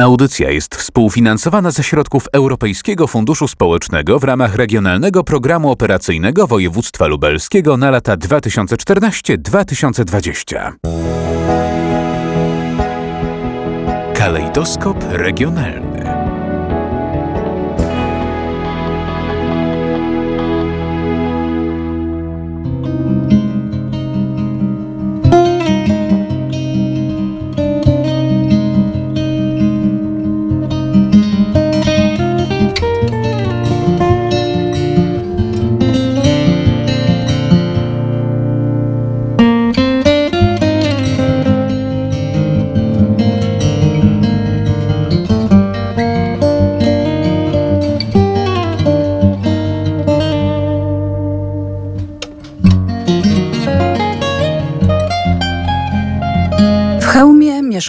Audycja jest współfinansowana ze środków Europejskiego Funduszu Społecznego w ramach Regionalnego Programu Operacyjnego Województwa Lubelskiego na lata 2014-2020. Kalejdoskop regionalny.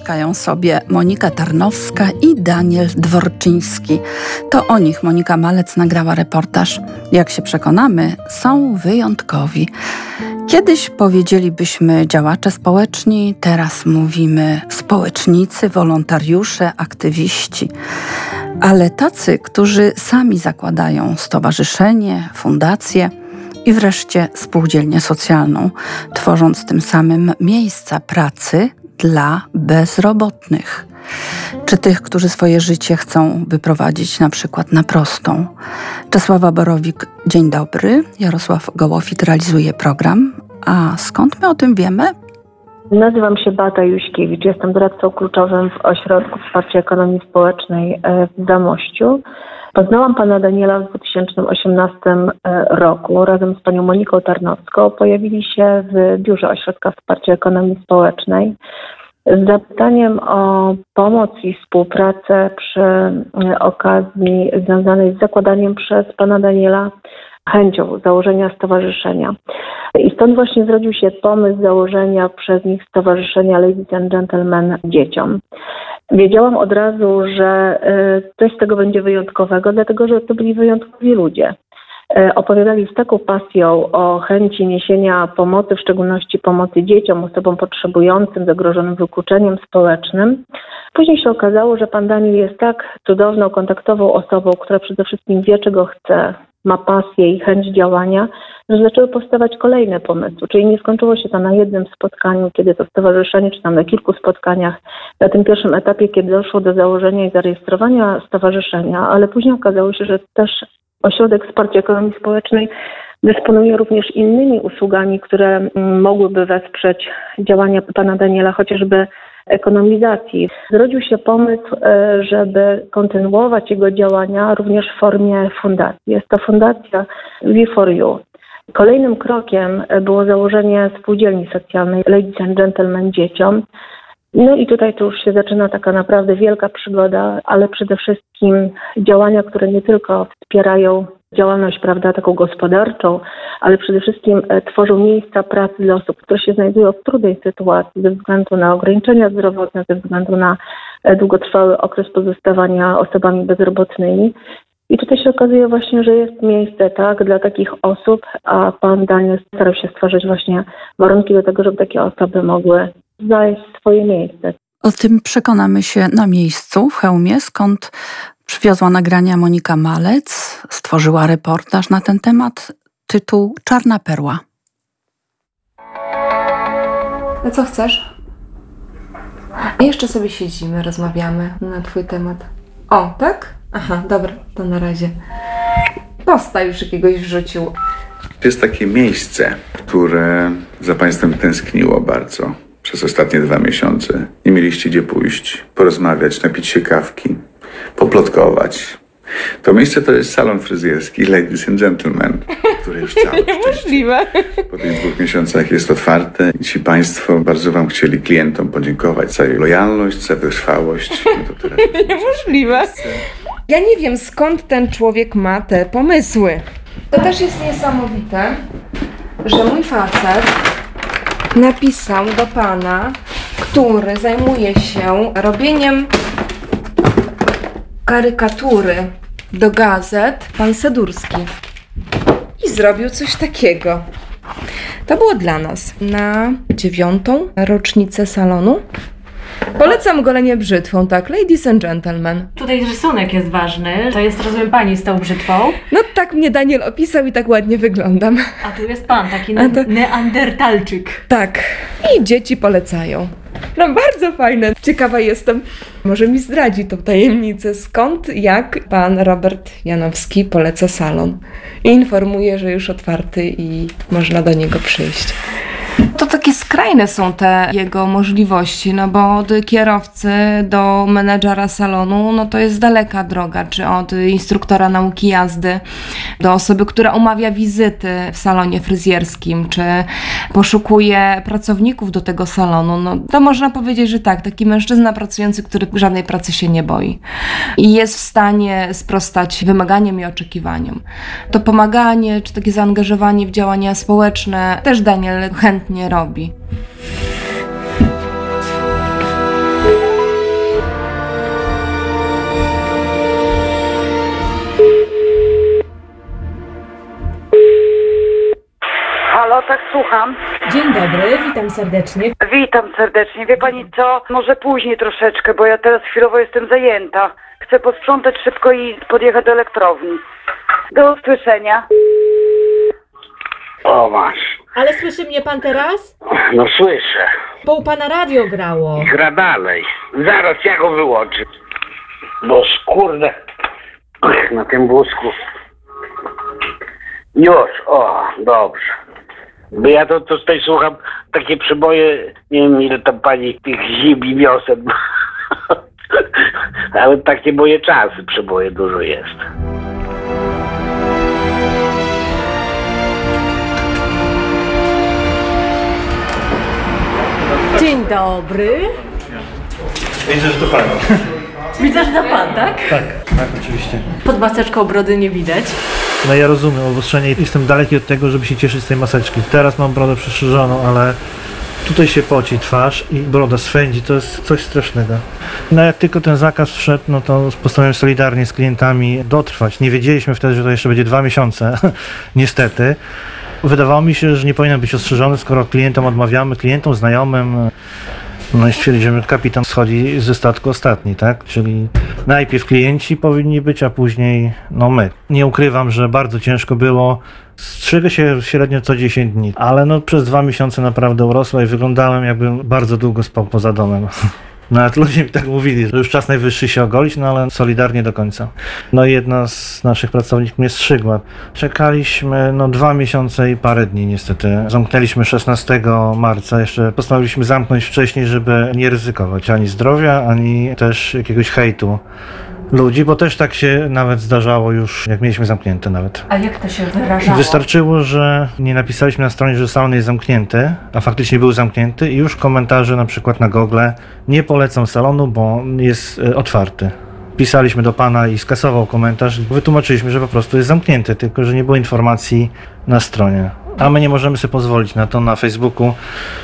Mieszkają sobie Monika Tarnowska i Daniel Dworczyński. To o nich Monika Malec nagrała reportaż. Jak się przekonamy, są wyjątkowi. Kiedyś powiedzielibyśmy działacze społeczni, teraz mówimy społecznicy, wolontariusze, aktywiści. Ale tacy, którzy sami zakładają stowarzyszenie, fundację, i wreszcie spółdzielnię socjalną, tworząc tym samym miejsca pracy dla bezrobotnych, czy tych, którzy swoje życie chcą wyprowadzić na przykład na prostą. Czesława Borowik, dzień dobry. Jarosław Gołofit realizuje program. A skąd my o tym wiemy? Nazywam się Bata Juśkiewicz, jestem doradcą kluczowym w Ośrodku Wsparcia Ekonomii Społecznej e, w Zamościu. Poznałam pana Daniela w 2018 e, roku. Razem z panią Moniką Tarnowską pojawili się w biurze Ośrodka Wsparcia Ekonomii Społecznej z zapytaniem o pomoc i współpracę przy e, okazji związanej z zakładaniem przez pana Daniela chęcią założenia stowarzyszenia. I stąd właśnie zrodził się pomysł założenia przez nich stowarzyszenia Ladies and Gentlemen dzieciom. Wiedziałam od razu, że e, coś z tego będzie wyjątkowego, dlatego że to byli wyjątkowi ludzie. E, opowiadali z taką pasją o chęci niesienia pomocy, w szczególności pomocy dzieciom, osobom potrzebującym, zagrożonym wykluczeniem społecznym. Później się okazało, że pan Daniel jest tak cudowną, kontaktową osobą, która przede wszystkim wie, czego chce, ma pasję i chęć działania, że zaczęły powstawać kolejne pomysły. Czyli nie skończyło się to na jednym spotkaniu, kiedy to stowarzyszenie, czy tam na kilku spotkaniach, na tym pierwszym etapie, kiedy doszło do założenia i zarejestrowania stowarzyszenia, ale później okazało się, że też Ośrodek Wsparcia Ekonomii Społecznej dysponuje również innymi usługami, które mm, mogłyby wesprzeć działania pana Daniela, chociażby ekonomizacji. Zrodził się pomysł, e, żeby kontynuować jego działania również w formie fundacji. Jest to fundacja We4You. Kolejnym krokiem było założenie spółdzielni socjalnej Ladies and Gentlemen Dzieciom. No i tutaj to już się zaczyna taka naprawdę wielka przygoda, ale przede wszystkim działania, które nie tylko wspierają działalność, prawda, taką gospodarczą, ale przede wszystkim e, tworzą miejsca pracy dla osób, które się znajdują w trudnej sytuacji ze względu na ograniczenia zdrowotne, ze względu na e, długotrwały okres pozostawania osobami bezrobotnymi. I tutaj się okazuje właśnie, że jest miejsce tak dla takich osób, a pan Daniel starał się stworzyć właśnie warunki do tego, żeby takie osoby mogły znaleźć swoje miejsce. O tym przekonamy się na miejscu w Chełmie, skąd przywiozła nagrania Monika Malec, stworzyła reportaż na ten temat. Tytuł Czarna Perła. A co chcesz? A jeszcze sobie siedzimy, rozmawiamy na twój temat. O, tak? Aha, dobra, to na razie. Posta już jakiegoś wrzucił. Jest takie miejsce, które za Państwem tęskniło bardzo przez ostatnie dwa miesiące. Nie mieliście gdzie pójść, porozmawiać, napić się kawki, poplotkować. To miejsce to jest salon fryzjerski Ladies and Gentlemen, który już cały Niemożliwe. Po tych dwóch miesiącach jest otwarte i ci Państwo bardzo Wam chcieli klientom podziękować za lojalność, za wytrwałość. No Niemożliwe. Ja nie wiem skąd ten człowiek ma te pomysły. To też jest niesamowite, że mój facet napisał do pana, który zajmuje się robieniem karykatury do gazet, pan Sedurski. I zrobił coś takiego. To było dla nas na dziewiątą rocznicę salonu. Polecam golenie brzytwą, tak, ladies and gentlemen. Tutaj rysunek jest ważny. To jest, rozumiem, pani z tą brzytwą. No tak mnie Daniel opisał i tak ładnie wyglądam. A tu jest pan, taki to- neandertalczyk. Tak. I dzieci polecają. No bardzo fajne. Ciekawa jestem, może mi zdradzi tą tajemnicę, skąd, jak pan Robert Janowski poleca salon. I informuje, że już otwarty i można do niego przyjść. To takie skrajne są te jego możliwości, no bo od kierowcy do menedżera salonu, no to jest daleka droga, czy od instruktora nauki jazdy do osoby, która umawia wizyty w salonie fryzjerskim, czy poszukuje pracowników do tego salonu. No to można powiedzieć, że tak, taki mężczyzna pracujący, który żadnej pracy się nie boi i jest w stanie sprostać wymaganiom i oczekiwaniom. To pomaganie, czy takie zaangażowanie w działania społeczne też Daniel chętnie robi. Halo, tak słucham. Dzień dobry, witam serdecznie. Witam serdecznie. Wie pani co? Może później troszeczkę, bo ja teraz chwilowo jestem zajęta. Chcę posprzątać szybko i podjechać do elektrowni. Do usłyszenia. O, masz. Ale słyszy mnie pan teraz? No słyszę. Bo u pana radio grało. Gra dalej. Zaraz ja go wyłączę. Bo skurde. Ach, Na tym wózku. Już, o, dobrze. Bo ja to, to tutaj słucham takie przeboje, nie wiem ile tam pani tych zim i wiosen. Ale takie moje czasy przeboje dużo jest. Dzień dobry. Widzę, że to pan. Widzę, że to pan, tak? Tak, tak, oczywiście. Pod maseczką brody nie widać. No ja rozumiem obostrzenie. Jestem daleki od tego, żeby się cieszyć z tej maseczki. Teraz mam brodę przystrzyżoną, ale tutaj się poci twarz i broda swędzi. To jest coś strasznego. No jak tylko ten zakaz wszedł, no to postanowiłem solidarnie z klientami dotrwać. Nie wiedzieliśmy wtedy, że to jeszcze będzie dwa miesiące. Niestety. Wydawało mi się, że nie powinien być ostrzeżony, skoro klientom odmawiamy, klientom, znajomym. No i stwierdzimy, że kapitan schodzi ze statku ostatni, tak? Czyli najpierw klienci powinni być, a później no my. Nie ukrywam, że bardzo ciężko było. Strzygę się średnio co 10 dni, ale no przez dwa miesiące naprawdę urosła i wyglądałem jakbym bardzo długo spał poza domem. Nawet ludzie mi tak mówili, że już czas najwyższy się ogolić, no ale solidarnie do końca. No i jedna z naszych pracowników mnie strzygła. Czekaliśmy no dwa miesiące i parę dni niestety. Zamknęliśmy 16 marca, jeszcze postanowiliśmy zamknąć wcześniej, żeby nie ryzykować ani zdrowia, ani też jakiegoś hejtu ludzi, bo też tak się nawet zdarzało już, jak mieliśmy zamknięte nawet. A jak to się wyrażało? Wystarczyło, że nie napisaliśmy na stronie, że salon jest zamknięty, a faktycznie był zamknięty i już komentarze na przykład na Google nie polecam salonu, bo jest e, otwarty. Pisaliśmy do pana i skasował komentarz. Wytłumaczyliśmy, że po prostu jest zamknięty, tylko że nie było informacji na stronie. A my nie możemy sobie pozwolić na to na Facebooku.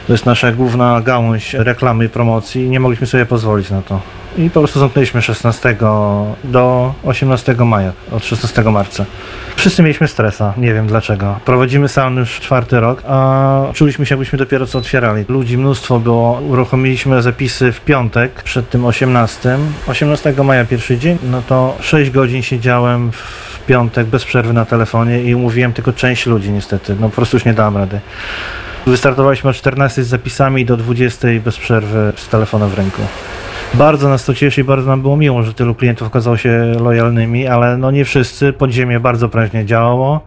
To jest nasza główna gałąź reklamy i promocji nie mogliśmy sobie pozwolić na to. I po prostu zamknęliśmy 16 do 18 maja, od 16 marca. Wszyscy mieliśmy stresa, nie wiem dlaczego. Prowadzimy salon już czwarty rok, a czuliśmy się jakbyśmy dopiero co otwierali. Ludzi mnóstwo było, uruchomiliśmy zapisy w piątek, przed tym 18. 18 maja pierwszy dzień, no to 6 godzin siedziałem w piątek bez przerwy na telefonie i umówiłem tylko część ludzi niestety, no po prostu już nie dałem rady. Wystartowaliśmy o 14 z zapisami do 20 bez przerwy z telefonem w ręku. Bardzo nas to cieszy i bardzo nam było miło, że tylu klientów okazało się lojalnymi, ale no nie wszyscy. Podziemie bardzo prężnie działało.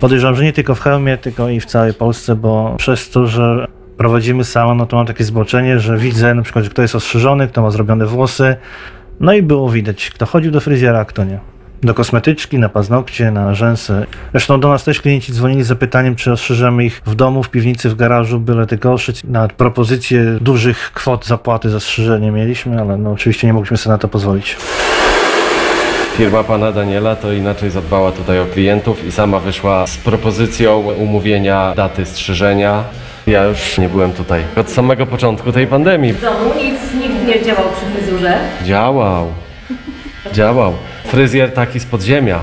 Podejrzewam, że nie tylko w Chełmie, tylko i w całej Polsce, bo przez to, że prowadzimy salon, no to mam takie zboczenie, że widzę na przykład, że kto jest ostrzyżony, kto ma zrobione włosy. No i było widać, kto chodził do fryzjera, a kto nie. Do kosmetyczki, na paznokcie, na rzęsy. Zresztą do nas też klienci dzwonili z zapytaniem, czy ostrzyżemy ich w domu, w piwnicy, w garażu, byle tylko oszyć. Nawet propozycje dużych kwot zapłaty za strzyżenie mieliśmy, ale no oczywiście nie mogliśmy sobie na to pozwolić. Firma pana Daniela to inaczej zadbała tutaj o klientów i sama wyszła z propozycją umówienia daty strzyżenia. Ja już nie byłem tutaj od samego początku tej pandemii. W domu nic, nikt nie działał przy fryzurze. Działał. Działał. Fryzjer taki z podziemia.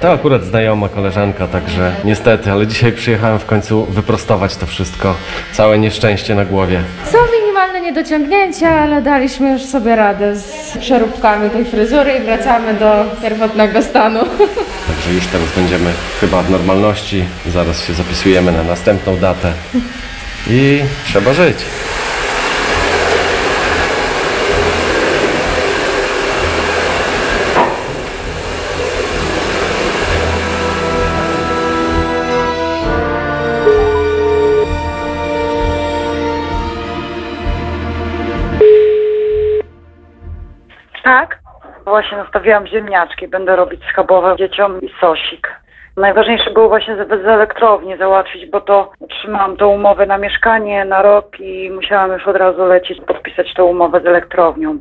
To akurat znajoma koleżanka, także niestety, ale dzisiaj przyjechałem w końcu wyprostować to wszystko. Całe nieszczęście na głowie. Są minimalne niedociągnięcia, ale daliśmy już sobie radę z przeróbkami tej fryzury i wracamy do pierwotnego stanu. Także już teraz będziemy chyba w normalności. Zaraz się zapisujemy na następną datę. I trzeba żyć. Właśnie nastawiłam ziemniaczki. Będę robić schabowe dzieciom i sosik. Najważniejsze było właśnie z, elektrowni załatwić, bo to otrzymałam tą umowę na mieszkanie na rok i musiałam już od razu lecieć podpisać tą umowę z elektrownią.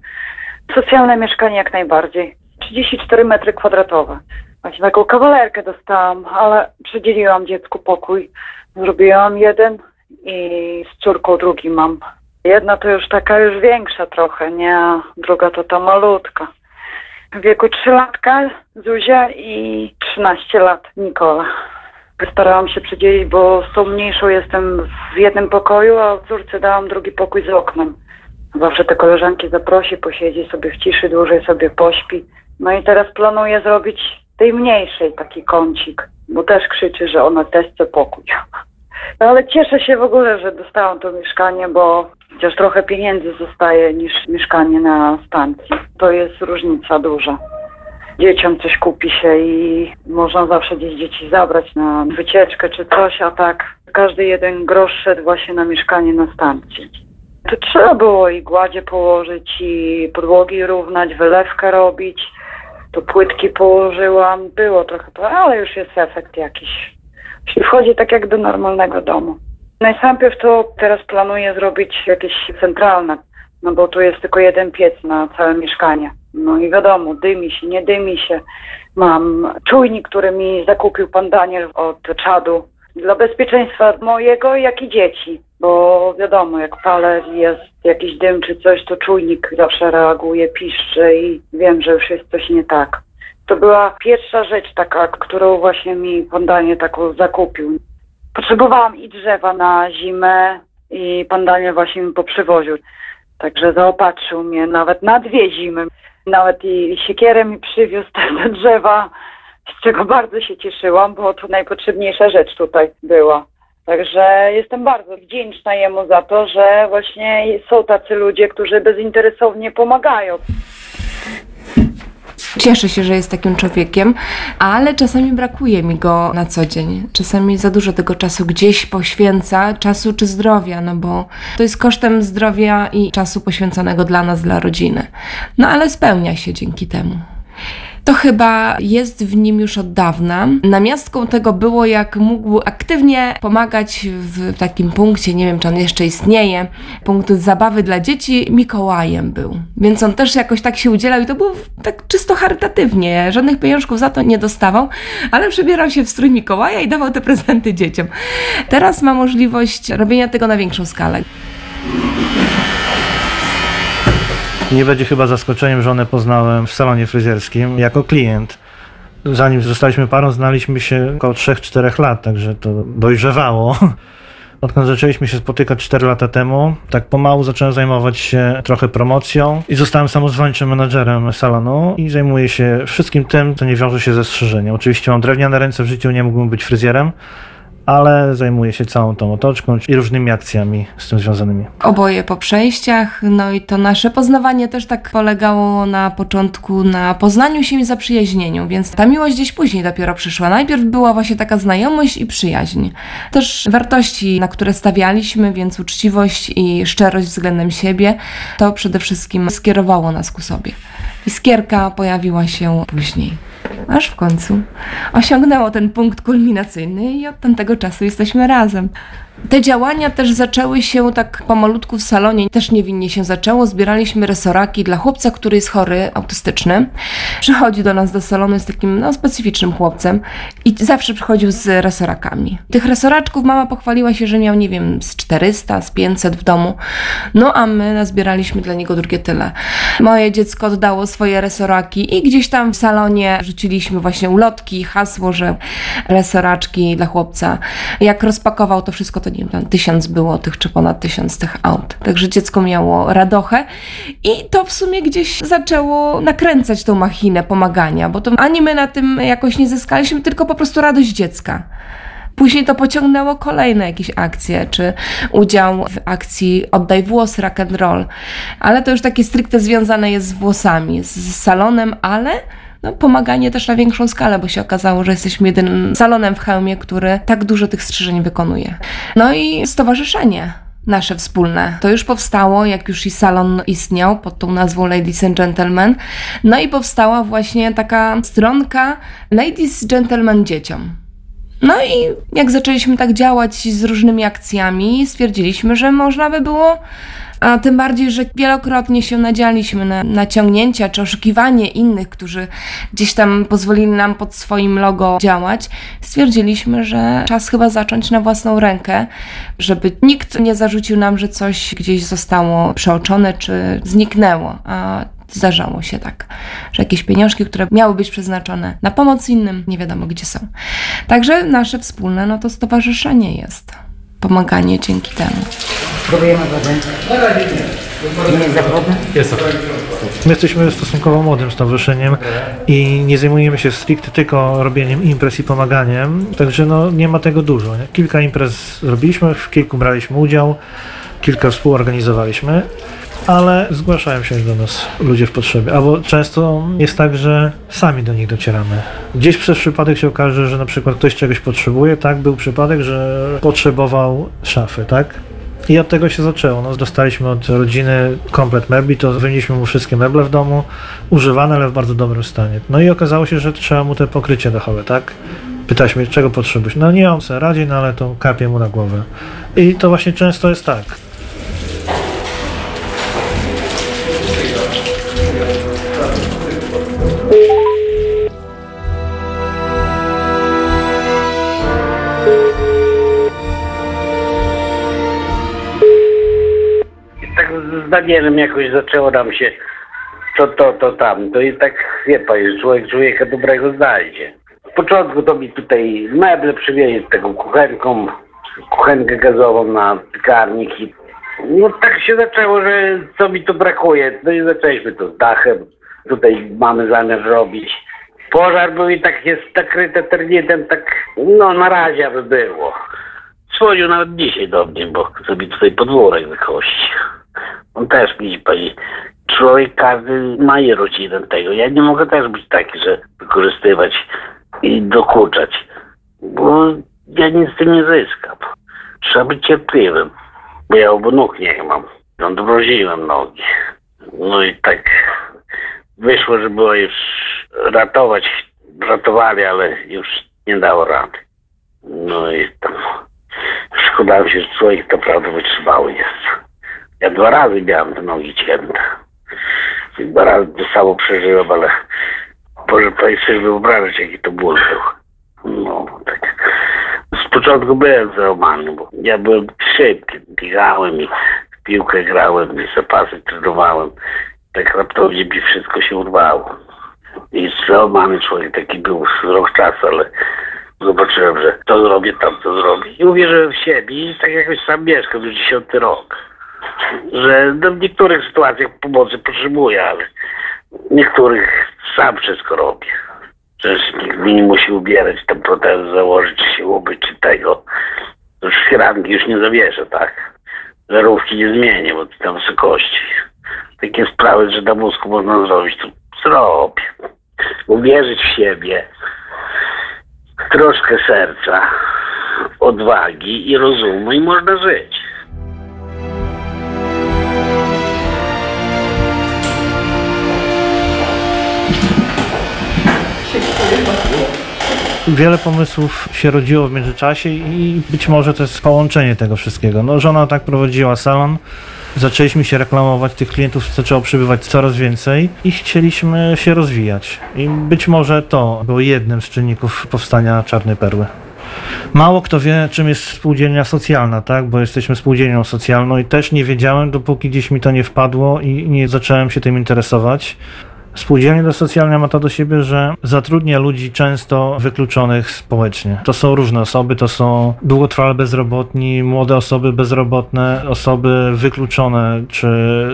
Socjalne mieszkanie jak najbardziej. 34 metry kwadratowe. Właśnie taką kawalerkę dostałam, ale przydzieliłam dziecku pokój. Zrobiłam jeden i z córką drugi mam. Jedna to już taka już większa trochę, nie? Druga to ta malutka. W wieku 3 latka Zuzia i 13 lat Nikola. Starałam się przydzielić, bo z tą mniejszą jestem w jednym pokoju, a córce dałam drugi pokój z oknem. Zawsze te koleżanki zaprosi, posiedzi sobie w ciszy, dłużej sobie pośpi. No i teraz planuję zrobić tej mniejszej taki kącik, bo też krzyczy, że ona też chce pokój. No ale cieszę się w ogóle, że dostałam to mieszkanie, bo chociaż trochę pieniędzy zostaje niż mieszkanie na stacji. To jest różnica duża. Dzieciom coś kupi się i można zawsze gdzieś dzieci zabrać na wycieczkę czy coś, a tak każdy jeden grosz szedł właśnie na mieszkanie na stacji. To trzeba było i gładzie położyć, i podłogi równać, wylewkę robić. To płytki położyłam, było trochę, ale już jest efekt jakiś. Czyli wchodzi tak jak do normalnego domu. Najpierw to teraz planuję zrobić jakieś centralne, no bo tu jest tylko jeden piec na całe mieszkanie. No i wiadomo, dymi się, nie dymi się. Mam czujnik, który mi zakupił pan Daniel od czadu. Dla bezpieczeństwa mojego, jak i dzieci. Bo wiadomo, jak palę, jest jakiś dym czy coś, to czujnik zawsze reaguje, piszczy i wiem, że już jest coś nie tak. To była pierwsza rzecz taka, którą właśnie mi pan Daniel taką zakupił. Potrzebowałam i drzewa na zimę i pan Daniel właśnie mi poprzywoził. Także zaopatrzył mnie nawet na dwie zimy. Nawet i siekierę mi przywiózł te drzewa, z czego bardzo się cieszyłam, bo to najpotrzebniejsza rzecz tutaj była. Także jestem bardzo wdzięczna jemu za to, że właśnie są tacy ludzie, którzy bezinteresownie pomagają. Cieszę się, że jest takim człowiekiem, ale czasami brakuje mi go na co dzień. Czasami za dużo tego czasu gdzieś poświęca, czasu czy zdrowia, no bo to jest kosztem zdrowia i czasu poświęconego dla nas, dla rodziny. No ale spełnia się dzięki temu. To chyba jest w nim już od dawna. Namiastką tego było, jak mógł aktywnie pomagać w takim punkcie, nie wiem czy on jeszcze istnieje, punkt zabawy dla dzieci, Mikołajem był. Więc on też jakoś tak się udzielał i to było tak czysto charytatywnie. Żadnych pieniążków za to nie dostawał, ale przebierał się w strój Mikołaja i dawał te prezenty dzieciom. Teraz ma możliwość robienia tego na większą skalę. Nie będzie chyba zaskoczeniem, że one poznałem w salonie fryzjerskim jako klient. Zanim zostaliśmy parą, znaliśmy się około 3-4 lat, także to dojrzewało. Odkąd zaczęliśmy się spotykać 4 lata temu, tak pomału zacząłem zajmować się trochę promocją i zostałem samozwańczym menadżerem salonu i zajmuję się wszystkim tym, co nie wiąże się ze strzyżeniem. Oczywiście mam drewniane ręce, w życiu nie mógłbym być fryzjerem, ale zajmuję się całą tą otoczką i różnymi akcjami z tym związanymi. Oboje po przejściach, no i to nasze poznawanie też tak polegało na początku na poznaniu się i zaprzyjaźnieniu, więc ta miłość gdzieś później dopiero przyszła. Najpierw była właśnie taka znajomość i przyjaźń. Też wartości, na które stawialiśmy, więc uczciwość i szczerość względem siebie, to przede wszystkim skierowało nas ku sobie. Iskierka pojawiła się później. Aż w końcu osiągnęło ten punkt kulminacyjny i od tamtego czasu jesteśmy razem. Te działania też zaczęły się tak pomalutku w salonie, też niewinnie się zaczęło. Zbieraliśmy resoraki dla chłopca, który jest chory, autystyczny. Przychodzi do nas do salonu, jest takim no, specyficznym chłopcem i zawsze przychodził z resorakami. Tych resoraczków mama pochwaliła się, że miał, nie wiem, z 400, z 500 w domu. No a my nazbieraliśmy dla niego drugie tyle. Moje dziecko oddało swoje resoraki i gdzieś tam w salonie rzuciliśmy właśnie ulotki, hasło, że resoraczki dla chłopca. Jak rozpakował to wszystko, to tam tysiąc było tych, czy ponad tysiąc tych aut. Także dziecko miało radochę i to w sumie gdzieś zaczęło nakręcać tą machinę pomagania, bo to ani my na tym jakoś nie zyskaliśmy, tylko po prostu radość dziecka. Później to pociągnęło kolejne jakieś akcje, czy udział w akcji Oddaj włos, rock and roll. Ale to już takie stricte związane jest z włosami, z salonem, ale no, pomaganie też na większą skalę, bo się okazało, że jesteśmy jedynym salonem w Chełmie, który tak dużo tych strzyżeń wykonuje. No i stowarzyszenie nasze wspólne. To już powstało, jak już i salon istniał pod tą nazwą Ladies and Gentlemen. No i powstała właśnie taka stronka Ladies Gentlemen Dzieciom. No i jak zaczęliśmy tak działać z różnymi akcjami, stwierdziliśmy, że można by było a tym bardziej, że wielokrotnie się nadzialiśmy na naciągnięcia czy oszukiwanie innych, którzy gdzieś tam pozwolili nam pod swoim logo działać. Stwierdziliśmy, że czas chyba zacząć na własną rękę, żeby nikt nie zarzucił nam, że coś gdzieś zostało przeoczone czy zniknęło. A zdarzało się tak, że jakieś pieniążki, które miały być przeznaczone na pomoc innym, nie wiadomo gdzie są. Także nasze wspólne, no to stowarzyszenie jest. Pomaganie dzięki temu. Próbujemy wodę. Nie jest zawodne? Jest ok. My jesteśmy stosunkowo młodym stowarzyszeniem i nie zajmujemy się stricte tylko robieniem imprez i pomaganiem, także no, nie ma tego dużo. Nie? Kilka imprez zrobiliśmy, w kilku braliśmy udział, kilka współorganizowaliśmy, ale zgłaszają się do nas ludzie w potrzebie. Albo często jest tak, że sami do nich docieramy. Gdzieś przez przypadek się okaże, że na przykład ktoś czegoś potrzebuje, tak? Był przypadek, że potrzebował szafy, tak? I od tego się zaczęło. No, dostaliśmy od rodziny komplet mebli, to wynieśliśmy mu wszystkie meble w domu, używane, ale w bardzo dobrym stanie. No i okazało się, że trzeba mu te pokrycie dachowe, tak? Pytaliśmy, czego potrzebujesz? No nie, on sobie radzi, no ale to kapie mu na głowę. I to właśnie często jest tak. Z Danielem jakoś zaczęło nam się to, to, to, tamto i tak, wie pan, człowiek człowieka dobrego znajdzie. W początku to mi tutaj meble przywieźli z taką kuchenką, kuchenkę gazową na piekarnik i no tak się zaczęło, że co mi tu brakuje. No i zaczęliśmy to z dachem. Tutaj mamy zamiar robić. Pożar był i tak jest nakryte ternitem, tak no na razie aby było. Dzwonił nawet dzisiaj do mnie, bo sobie tutaj podwórek wykości. Też widzi pani, człowiek każdy ma je rodzinę tego. Ja nie mogę też być taki, że wykorzystywać i dokuczać, bo ja nic z tym nie zyskam. Trzeba być cierpliwym, bo ja obu nóg nie mam. Odmroziłem nogi. No i tak wyszło, że było już ratować, ratowali, ale już nie dało rady. No i tam szkoda się, że człowiek naprawdę wytrzymały jest. Ja dwa razy miałem te nogi cięte. I Dwa razy to samo przeżyłem, ale Boże, tutaj sobie wyobrazić, jaki to ból był. No, tak. Z początku byłem załamany, bo ja byłem szybki. Biegałem i w piłkę grałem i zapasy trenowałem. Tak raptownie mi wszystko się urwało. I załamany człowiek taki był z rok czasu, ale zobaczyłem, że to zrobię, tam to zrobię. I uwierzyłem w siebie i tak jakoś sam mieszkam już dziesiąty rok że no w niektórych sytuacjach pomocy potrzebuję, ale w niektórych sam wszystko robię. Przecież mi nie musi ubierać, tam protezę założyć, się ubyć, czy tego. Już firanki już nie zawieszę, tak? Żarówki nie zmienię, bo tam wysokości. Takie sprawy, że na mózgu można zrobić, to zrobię. Uwierzyć w siebie, troszkę serca, odwagi i rozumu i można żyć. Wiele pomysłów się rodziło w międzyczasie i być może to jest połączenie tego wszystkiego. No, żona tak prowadziła salon, zaczęliśmy się reklamować, tych klientów zaczęło przybywać coraz więcej i chcieliśmy się rozwijać. I być może to było jednym z czynników powstania Czarnej Perły. Mało kto wie, czym jest spółdzielnia socjalna, tak? Bo jesteśmy spółdzielnią socjalną i też nie wiedziałem, dopóki gdzieś mi to nie wpadło i nie zacząłem się tym interesować. Spółdzielnia dosocjalna ma to do siebie, że zatrudnia ludzi często wykluczonych społecznie. To są różne osoby, to są długotrwale bezrobotni, młode osoby bezrobotne, osoby wykluczone czy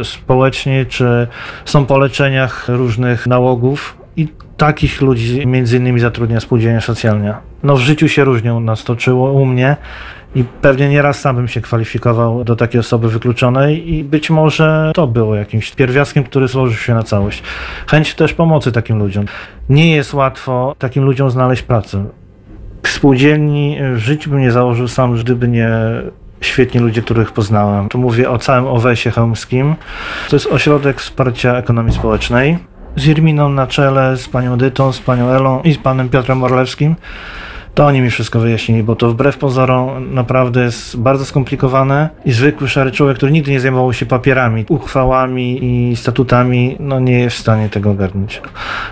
społecznie, czy są po leczeniach różnych nałogów i takich ludzi między innymi zatrudnia spółdzielnia socjalna. No w życiu się różnią, nas toczyło u mnie i pewnie nieraz sam bym się kwalifikował do takiej osoby wykluczonej i być może to było jakimś pierwiastkiem, który złożył się na całość. Chęć też pomocy takim ludziom. Nie jest łatwo takim ludziom znaleźć pracę. Spółdzielni w życiu bym nie założył sam, gdyby nie świetni ludzie, których poznałem. Tu mówię o całym Owesie Chełmskim. To jest ośrodek wsparcia ekonomii społecznej z Irminą na czele, z panią Dytą, z panią Elą i z panem Piotrem Orlewskim. To oni mi wszystko wyjaśnili, bo to wbrew pozorom naprawdę jest bardzo skomplikowane i zwykły szary człowiek, który nigdy nie zajmował się papierami, uchwałami i statutami, no nie jest w stanie tego ogarnąć.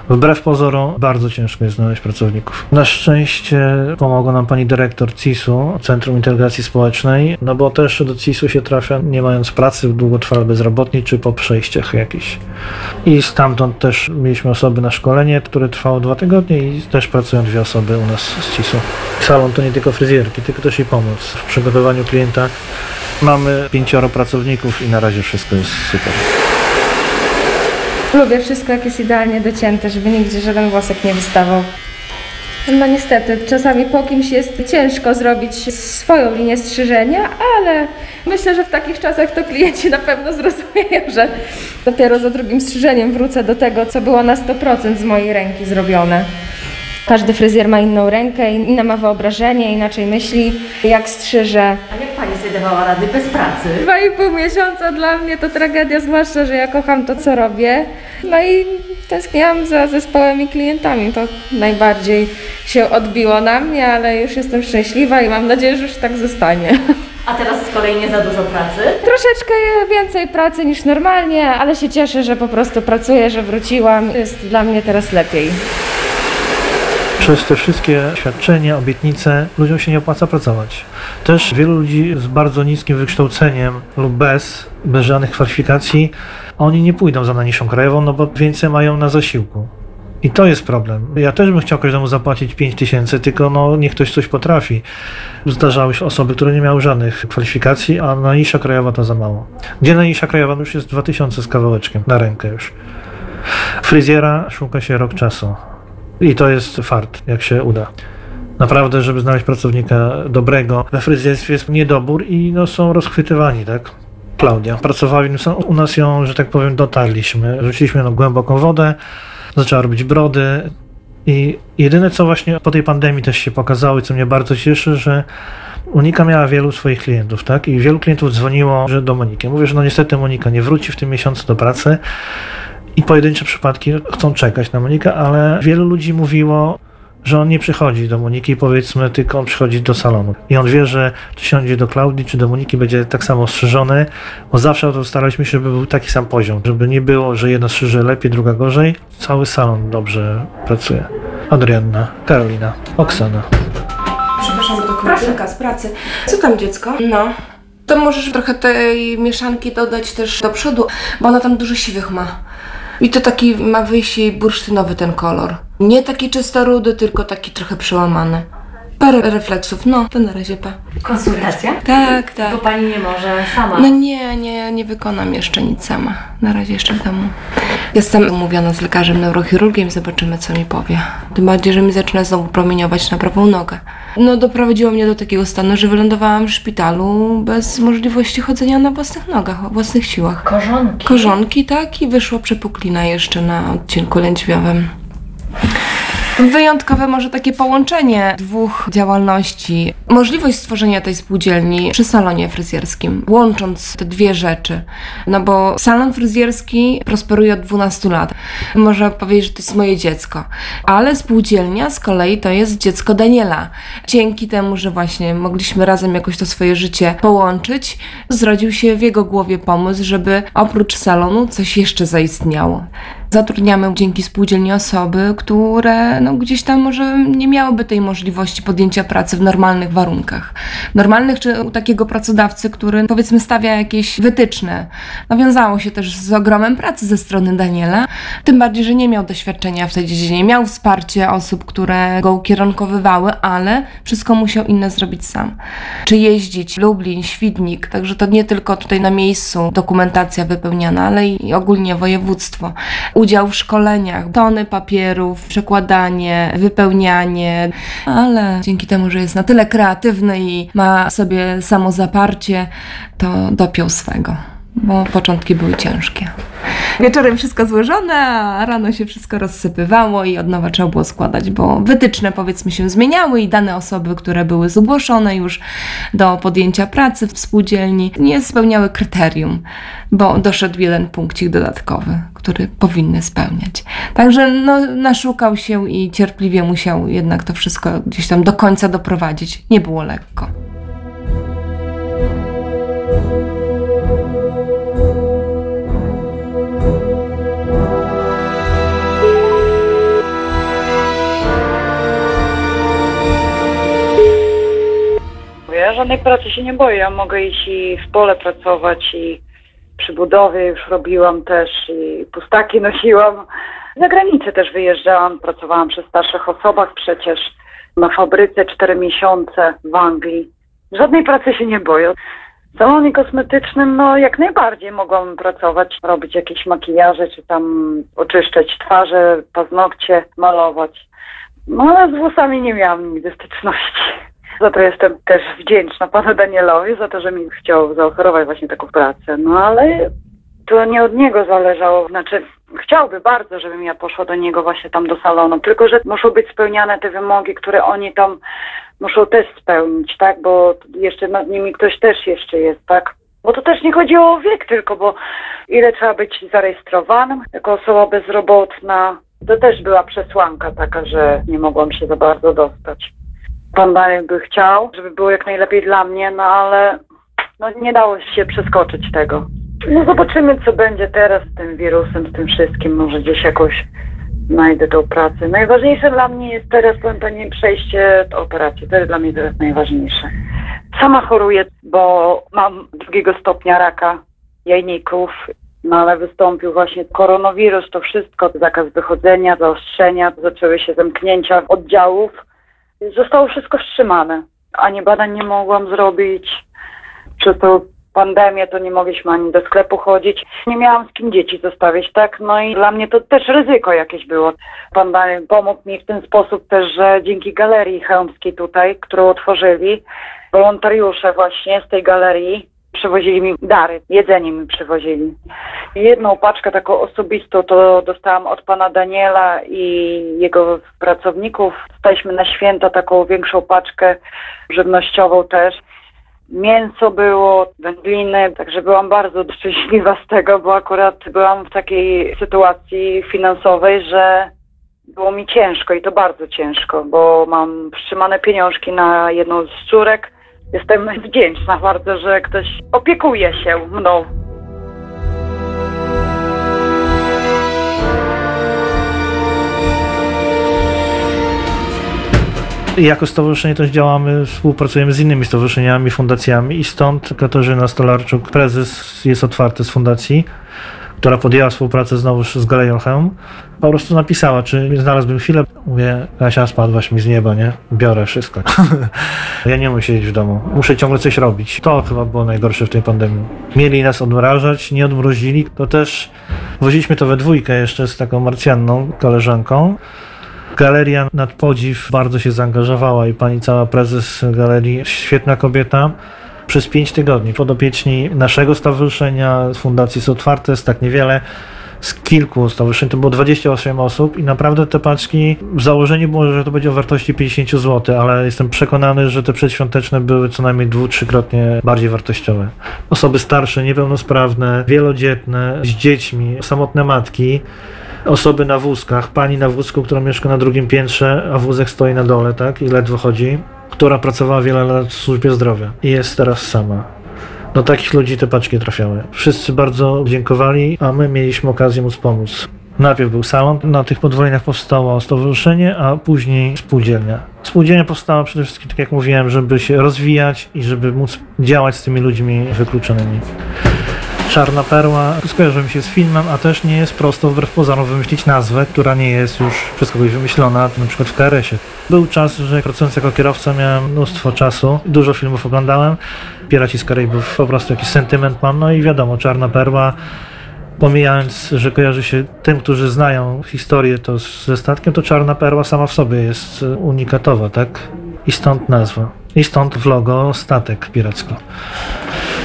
Wbrew pozorom bardzo ciężko jest znaleźć pracowników. Na szczęście pomogła nam pani dyrektor CIS-u, Centrum Integracji Społecznej, no bo też do CIS-u się trafia nie mając pracy, długotrwale bezrobotni czy po przejściach jakichś. I stamtąd też mieliśmy osoby na szkolenie, które trwało dwa tygodnie i też pracują dwie osoby u nas z CIS-u. Salon to nie tylko fryzjerki, tylko też i pomoc w przygotowaniu klienta. Mamy pięcioro pracowników i na razie wszystko jest super. Lubię wszystko, jak jest idealnie docięte, żeby nigdzie żaden włosek nie wystawał. No niestety, czasami po kimś jest ciężko zrobić swoją linię strzyżenia, ale myślę, że w takich czasach to klienci na pewno zrozumieją, że dopiero za drugim strzyżeniem wrócę do tego, co było na 100% z mojej ręki zrobione. Każdy fryzjer ma inną rękę, inne ma wyobrażenie, inaczej myśli, jak strzyże. A jak pani sobie dawała rady bez pracy? Dwa i pół miesiąca dla mnie to tragedia, zwłaszcza, że ja kocham to, co robię. No i tęskniłam za zespołem i klientami. To najbardziej się odbiło na mnie, ale już jestem szczęśliwa i mam nadzieję, że już tak zostanie. A teraz z kolei nie za dużo pracy? Troszeczkę więcej pracy niż normalnie, ale się cieszę, że po prostu pracuję, że wróciłam. Jest dla mnie teraz lepiej. Przez te wszystkie świadczenia, obietnice ludziom się nie opłaca pracować. Też wielu ludzi z bardzo niskim wykształceniem lub bez, bez żadnych kwalifikacji, oni nie pójdą za najniższą krajową, no bo więcej mają na zasiłku. I to jest problem. Ja też bym chciał każdemu zapłacić 5 tysięcy, tylko no, niech ktoś coś potrafi. Zdarzały się osoby, które nie miały żadnych kwalifikacji, a najniższa krajowa to za mało. Gdzie najniższa krajowa? Już jest 2000 z kawałeczkiem, na rękę już. Fryzjera szuka się rok czasu. I to jest fart, jak się uda. Naprawdę, żeby znaleźć pracownika dobrego, we fryzjerstwie jest niedobór i no, są rozchwytywani, tak? Klaudia. Pracowali, no, u nas ją, że tak powiem, dotarliśmy. Rzuciliśmy ją głęboką wodę, zaczęła robić brody i jedyne, co właśnie po tej pandemii też się pokazało i co mnie bardzo cieszy, że Monika miała wielu swoich klientów, tak? I wielu klientów dzwoniło że do Moniki. Mówię, że no niestety Monika nie wróci w tym miesiącu do pracy, i pojedyncze przypadki chcą czekać na Monikę, ale wielu ludzi mówiło, że on nie przychodzi do Moniki, powiedzmy, tylko on przychodzi do salonu. I on wie, że czy siądzie do Klaudii, czy do Moniki będzie tak samo strzyżony, bo zawsze to staraliśmy się, żeby był taki sam poziom, żeby nie było, że jedna strzyże lepiej, druga gorzej. Cały salon dobrze pracuje. Adrianna, Karolina, Oksana. Przepraszam, do koleżanka z pracy. Co tam dziecko? No. To możesz trochę tej mieszanki dodać też do przodu, bo ona tam dużo siwych ma. I to taki ma wyjść bursztynowy ten kolor. Nie taki czysto rudy, tylko taki trochę przełamany. Parę refleksów, no, to na razie pa. Konsultacja? Tak, tak. Bo pani nie może sama. No nie, nie, nie wykonam jeszcze nic sama. Na razie jeszcze w domu. Jestem umówiona z lekarzem neurochirurgiem, zobaczymy co mi powie. Tym bardziej, że mi zaczyna znowu promieniować na prawą nogę. No doprowadziło mnie do takiego stanu, że wylądowałam w szpitalu bez możliwości chodzenia na własnych nogach, o własnych siłach. Korzonki? Korzonki, tak, i wyszła przepuklina jeszcze na odcinku lędźwiowym. Wyjątkowe może takie połączenie dwóch działalności. Możliwość stworzenia tej spółdzielni przy salonie fryzjerskim, łącząc te dwie rzeczy. No bo salon fryzjerski prosperuje od 12 lat. Można powiedzieć, że to jest moje dziecko. Ale spółdzielnia z kolei to jest dziecko Daniela. Dzięki temu, że właśnie mogliśmy razem jakoś to swoje życie połączyć, zrodził się w jego głowie pomysł, żeby oprócz salonu coś jeszcze zaistniało. Zatrudniamy dzięki spółdzielni osoby, które no, gdzieś tam może nie miałyby tej możliwości podjęcia pracy w normalnych warunkach. Normalnych czy u takiego pracodawcy, który powiedzmy stawia jakieś wytyczne. No, wiązało się też z ogromem pracy ze strony Daniela, tym bardziej, że nie miał doświadczenia w tej dziedzinie. Miał wsparcie osób, które go ukierunkowywały, ale wszystko musiał inne zrobić sam. Czy jeździć, Lublin, Świdnik, także to nie tylko tutaj na miejscu dokumentacja wypełniana, ale i ogólnie województwo. Udział w szkoleniach, tony papierów, przekładanie, wypełnianie, ale dzięki temu, że jest na tyle kreatywny i ma sobie samozaparcie, to dopiął swego bo początki były ciężkie. Wieczorem wszystko złożone, a rano się wszystko rozsypywało i od nowa trzeba było składać, bo wytyczne powiedzmy się zmieniały i dane osoby, które były zgłoszone już do podjęcia pracy w spółdzielni, nie spełniały kryterium, bo doszedł jeden punkcik dodatkowy, który powinny spełniać. Także no, naszukał się i cierpliwie musiał jednak to wszystko gdzieś tam do końca doprowadzić. Nie było lekko. Ja żadnej pracy się nie boję. Ja mogę iść i w pole pracować i przy budowie już robiłam też i pustaki nosiłam. Za granicę też wyjeżdżałam, pracowałam przy starszych osobach przecież na fabryce 4 miesiące w Anglii. Żadnej pracy się nie boję. W salonie kosmetycznym, no jak najbardziej mogłam pracować, robić jakieś makijaże, czy tam oczyszczać twarze, paznokcie, malować. No ale z włosami nie miałam nigdy styczności. Za to jestem też wdzięczna panu Danielowi, za to, że mi chciał zaoferować właśnie taką pracę. No ale to nie od niego zależało, znaczy chciałby bardzo, żebym ja poszła do niego właśnie tam do salonu, tylko że muszą być spełniane te wymogi, które oni tam muszą też spełnić, tak, bo jeszcze nad nimi ktoś też jeszcze jest, tak. Bo to też nie chodzi o wiek tylko, bo ile trzeba być zarejestrowanym jako osoba bezrobotna. To też była przesłanka taka, że nie mogłam się za bardzo dostać. Pan Daniel by chciał, żeby było jak najlepiej dla mnie, no ale no, nie dało się przeskoczyć tego. No zobaczymy, co będzie teraz z tym wirusem, z tym wszystkim. Może gdzieś jakoś znajdę tą pracę. Najważniejsze dla mnie jest teraz, powiem Pani, przejście do operacji. To jest dla mnie teraz najważniejsze. Sama choruję, bo mam drugiego stopnia raka jajników, no ale wystąpił właśnie koronawirus, to wszystko, zakaz wychodzenia, zaostrzenia, zaczęły się zamknięcia oddziałów. Zostało wszystko wstrzymane. Ani badań nie mogłam zrobić. Przez tą pandemię to nie mogliśmy ani do sklepu chodzić. Nie miałam z kim dzieci zostawić, tak? No i dla mnie to też ryzyko jakieś było. Pan Daniel pomógł mi w ten sposób też, że dzięki galerii chełmskiej tutaj, którą otworzyli, wolontariusze właśnie z tej galerii przywozili mi dary, jedzenie mi przywozili. Jedną paczkę taką osobistą to dostałam od pana Daniela i jego pracowników. Dostaliśmy na święta taką większą paczkę żywnościową też. Mięso było, wędliny, także byłam bardzo szczęśliwa z tego, bo akurat byłam w takiej sytuacji finansowej, że było mi ciężko i to bardzo ciężko, bo mam wstrzymane pieniążki na jedną z córek. Jestem wdzięczna bardzo, że ktoś opiekuje się mną. Jako stowarzyszenie też działamy, współpracujemy z innymi stowarzyszeniami, fundacjami i stąd Katarzyna Stolarczuk, prezes jest otwarty z fundacji, która podjęła współpracę znowu z Galerią Chełm, po prostu napisała, czy znalazłbym chwilę. Mówię, Kasia, spadłaś mi z nieba, nie? Biorę wszystko. ja nie muszę siedzieć w domu. Muszę ciągle coś robić. To chyba było najgorsze w tej pandemii. Mieli nas odmrażać, nie odmrozili. To też woziliśmy to we dwójkę jeszcze z taką Marcjanną, koleżanką. Galeria nad podziw bardzo się zaangażowała i pani cała prezes galerii, świetna kobieta. Przez pięć tygodni podopieczni naszego stowarzyszenia, fundacji są otwarte, jest tak niewiele z kilku stowarzyszeń, to było 28 osób i naprawdę te paczki, w założeniu było, że to będzie o wartości 50 zł, ale jestem przekonany, że te przedświąteczne były co najmniej dwu, trzykrotnie bardziej wartościowe. Osoby starsze, niepełnosprawne, wielodzietne, z dziećmi, samotne matki, osoby na wózkach, pani na wózku, która mieszka na drugim piętrze, a wózek stoi na dole, tak, i ledwo chodzi, która pracowała wiele lat w służbie zdrowia i jest teraz sama. Do no takich ludzi te paczki trafiały. Wszyscy bardzo dziękowali, a my mieliśmy okazję móc pomóc. Najpierw był salon, na tych podwojeniach powstało stowarzyszenie, a później spółdzielnia. Spółdzielnia powstała przede wszystkim, tak jak mówiłem, żeby się rozwijać i żeby móc działać z tymi ludźmi wykluczonymi. Czarna Perła skojarzy mi się z filmem, a też nie jest prosto wbrew pozorom wymyślić nazwę, która nie jest już przez kogoś wymyślona, na przykład w KRS-ie. Był czas, że pracując jako kierowca miałem mnóstwo czasu, dużo filmów oglądałem, Piraci z Karaibów po prostu jakiś sentyment mam, no i wiadomo, Czarna Perła pomijając, że kojarzy się tym, którzy znają historię to ze statkiem, to Czarna Perła sama w sobie jest unikatowa, tak? I stąd nazwa. I stąd w logo statek piracki.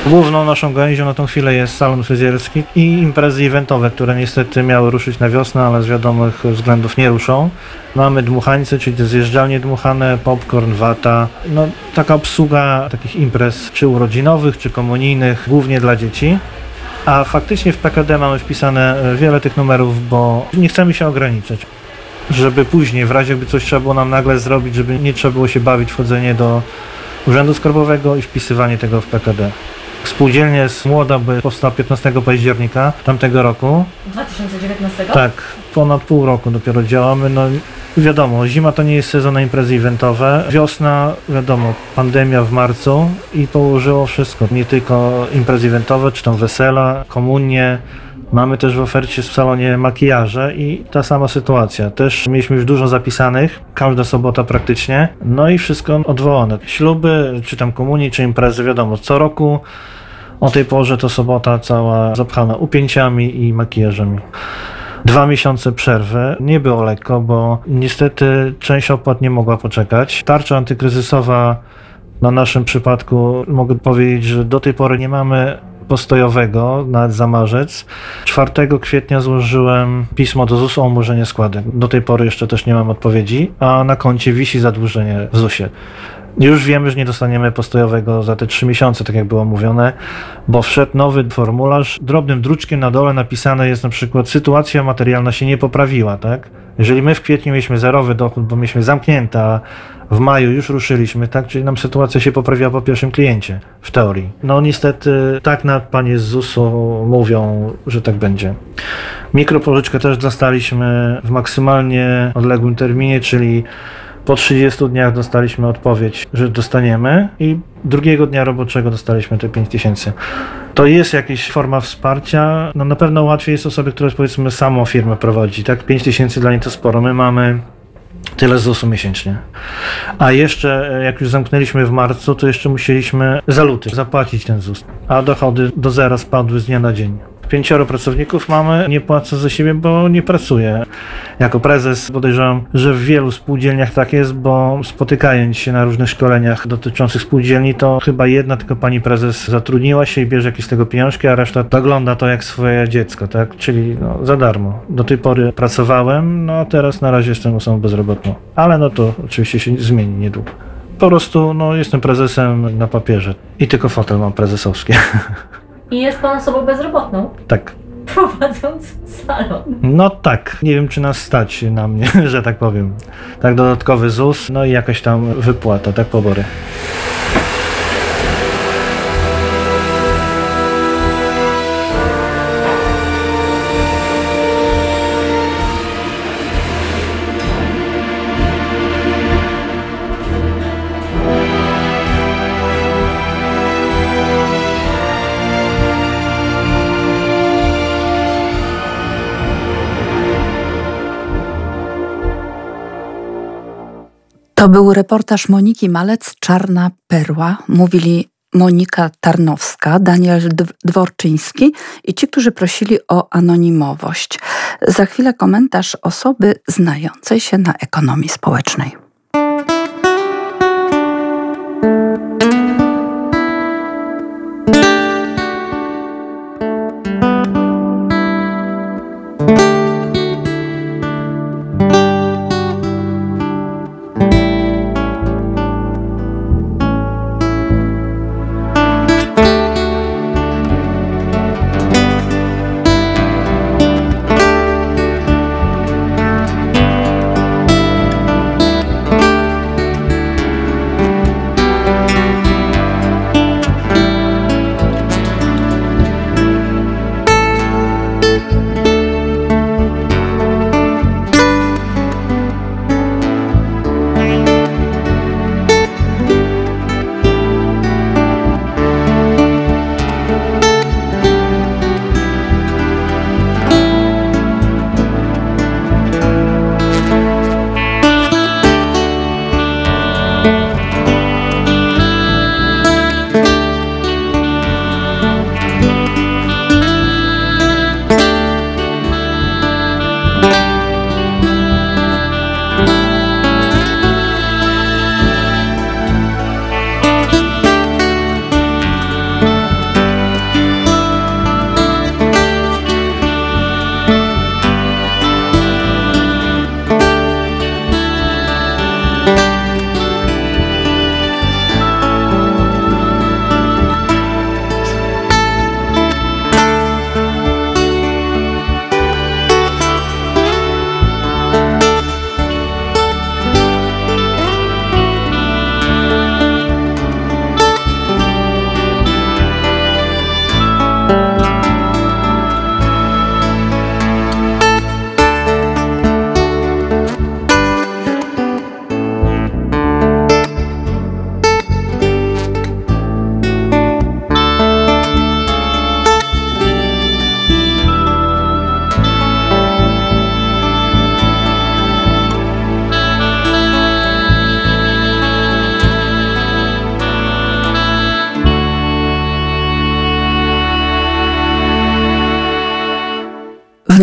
Główną naszą gałęzią na tą chwilę jest salon fryzjerski i imprezy eventowe, które niestety miały ruszyć na wiosnę, ale z wiadomych względów nie ruszą. Mamy dmuchańce, czyli zjeżdżalnie dmuchane, popcorn, wata. No, taka obsługa takich imprez, czy urodzinowych, czy komunijnych, głównie dla dzieci. A faktycznie w PKD mamy wpisane e, wiele tych numerów, bo nie chcemy się ograniczać. Żeby później, w razie by coś trzeba było nam nagle zrobić, żeby nie trzeba było się bawić wchodzenie do Urzędu Skarbowego i wpisywanie tego w PKD. Spółdzielnia jest młoda, by powstała 15 października tamtego roku. 2019? Tak, ponad pół roku dopiero działamy. No wiadomo, zima to nie jest sezon na imprezy eventowe. Wiosna, wiadomo, pandemia w marcu i położyło wszystko. Nie tylko imprezy eventowe, czy tam wesela, komunie. Mamy też w ofercie w salonie makijaże i ta sama sytuacja. Też mieliśmy już dużo zapisanych, każda sobota praktycznie, no i wszystko odwołane. Śluby, czy tam komunii, czy imprezy, wiadomo, co roku o tej porze to sobota cała zapchana upięciami i makijażami. Dwa miesiące przerwy. Nie było lekko, bo niestety część opłat nie mogła poczekać. Tarcza antykryzysowa na naszym przypadku mogę powiedzieć, że do tej pory nie mamy postojowego, nawet za marzec. 4 kwietnia złożyłem pismo do ZUS o umorzenie składek. Do tej pory jeszcze też nie mam odpowiedzi, a na koncie wisi zadłużenie w ZUSie. Już wiemy, że nie dostaniemy postojowego za te trzy miesiące, tak jak było mówione, bo wszedł nowy formularz. Drobnym druczkiem na dole napisane jest na przykład sytuacja materialna się nie poprawiła, tak? Jeżeli my w kwietniu mieliśmy zerowy dochód, bo mieliśmy zamknięte, a w maju już ruszyliśmy, tak? Czyli nam sytuacja się poprawiła po pierwszym kliencie, w teorii. No niestety tak na panie ZUS-u mówią, że tak będzie. Mikropożyczkę też dostaliśmy w maksymalnie odległym terminie, czyli po 30 dniach dostaliśmy odpowiedź, że dostaniemy i drugiego dnia roboczego dostaliśmy te 5 tysięcy. To jest jakaś forma wsparcia. No na pewno łatwiej jest osobie, która powiedzmy samą firmę prowadzi. Tak, 5 tysięcy dla niej to sporo. My mamy tyle ZUS-u miesięcznie. A jeszcze, jak już zamknęliśmy w marcu, to jeszcze musieliśmy za luty zapłacić ten ZUS. A dochody do zera spadły z dnia na dzień. Pięcioro pracowników mamy, nie płacę za siebie, bo nie pracuję. Jako prezes podejrzewam, że w wielu spółdzielniach tak jest, bo spotykając się na różnych szkoleniach dotyczących spółdzielni, to chyba jedna tylko pani prezes zatrudniła się i bierze jakieś z tego pieniążki, a reszta ogląda to jak swoje dziecko, tak? Czyli no, za darmo. Do tej pory pracowałem, no a teraz na razie jestem osobą bezrobotną. Ale no to oczywiście się zmieni niedługo. Po prostu no, jestem prezesem na papierze i tylko fotel mam prezesowski. I jest pan osobą bezrobotną, tak. prowadząc salon. No tak, nie wiem czy nas stać na mnie, że tak powiem. Tak dodatkowy ZUS, no i jakaś tam wypłata, tak pobory. To był reportaż Moniki Malec, Czarna Perła. Mówili Monika Tarnowska, Daniel Dworczyński i ci, którzy prosili o anonimowość. Za chwilę komentarz osoby znającej się na ekonomii społecznej.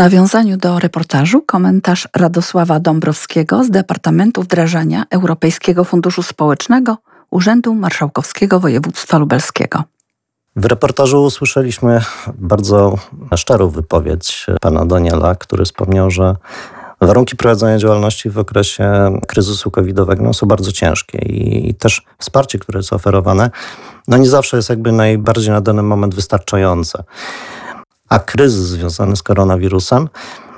Nawiązaniu do reportażu komentarz Radosława Dąbrowskiego z Departamentu Wdrażania Europejskiego Funduszu Społecznego Urzędu Marszałkowskiego Województwa Lubelskiego. W reportażu usłyszeliśmy bardzo szczerą wypowiedź pana Daniela, który wspomniał, że warunki prowadzenia działalności w okresie kryzysu covidowego są bardzo ciężkie i, i, też wsparcie, które jest oferowane, no nie zawsze jest jakby najbardziej na dany moment wystarczające. A kryzys związany z koronawirusem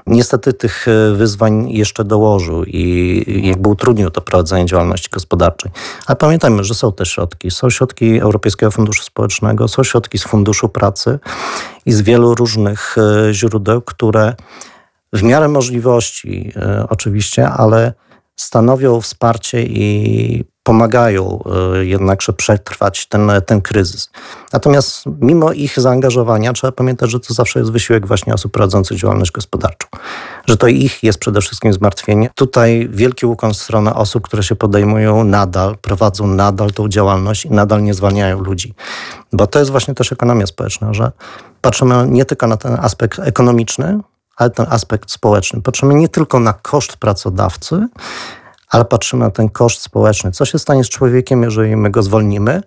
niestety tych e, wyzwań jeszcze dołożył i jakby utrudnił to prowadzenie działalności gospodarczej. Ale pamiętajmy, że są te środki. Są środki Europejskiego Funduszu Społecznego, są środki z Funduszu Pracy i z wielu różnych e, źródeł, które w miarę możliwości e, oczywiście, ale stanowią wsparcie i pomagają e, jednakże przetrwać ten, ten kryzys. Natomiast mimo ich zaangażowania trzeba pamiętać, że to zawsze jest wysiłek właśnie osób prowadzących działalność gospodarczą. Że to ich jest przede wszystkim zmartwienie. Tutaj wielki ukłon w stronę osób, które się podejmują nadal, prowadzą nadal tą działalność i nadal nie zwalniają ludzi. Bo to jest właśnie też ekonomia społeczna, że patrzymy nie tylko na ten aspekt ekonomiczny, ale ten aspekt społeczny. Patrzymy nie tylko na koszt pracodawcy, ale patrzymy na ten koszt społeczny. Co się stanie z człowiekiem, jeżeli my go zwolnimy,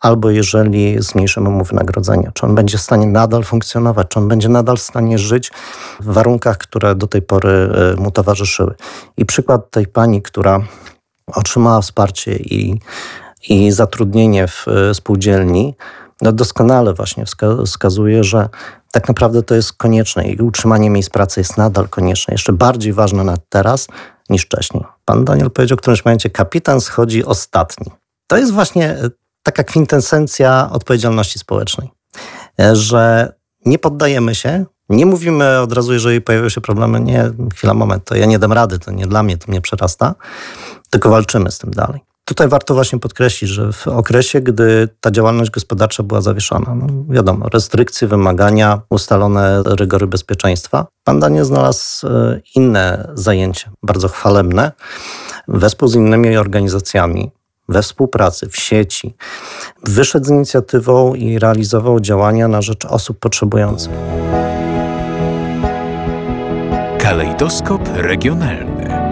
albo jeżeli zmniejszymy mu wynagrodzenie? Czy on będzie w stanie nadal funkcjonować? Czy on będzie nadal w stanie żyć w warunkach, które do tej pory e, mu towarzyszyły? I przykład tej pani, która otrzymała wsparcie i, i zatrudnienie w e, spółdzielni, no doskonale właśnie wskazuje, że tak naprawdę to jest konieczne i utrzymanie miejsc pracy jest nadal konieczne, jeszcze bardziej ważne na teraz niż wcześniej. Pan Daniel powiedział w którymś momencie, kapitan schodzi ostatni. To jest właśnie e, taka kwintesencja odpowiedzialności społecznej, e, że nie poddajemy się, nie mówimy od razu, jeżeli pojawiają się problemy, nie, chwila, moment, to ja nie dam rady, to nie dla mnie, to mnie przerasta, tylko walczymy z tym dalej. Tutaj warto właśnie podkreślić, że w okresie, gdy ta działalność gospodarcza była zawieszona, no wiadomo, restrykcje, wymagania, ustalone rygory bezpieczeństwa, pan Daniel znalazł e, inne zajęcie, bardzo chwalebne, wespół z innymi organizacjami, we współpracy, w sieci. Wyszedł z inicjatywą i realizował działania na rzecz osób potrzebujących. Kalejdoskop regionalny.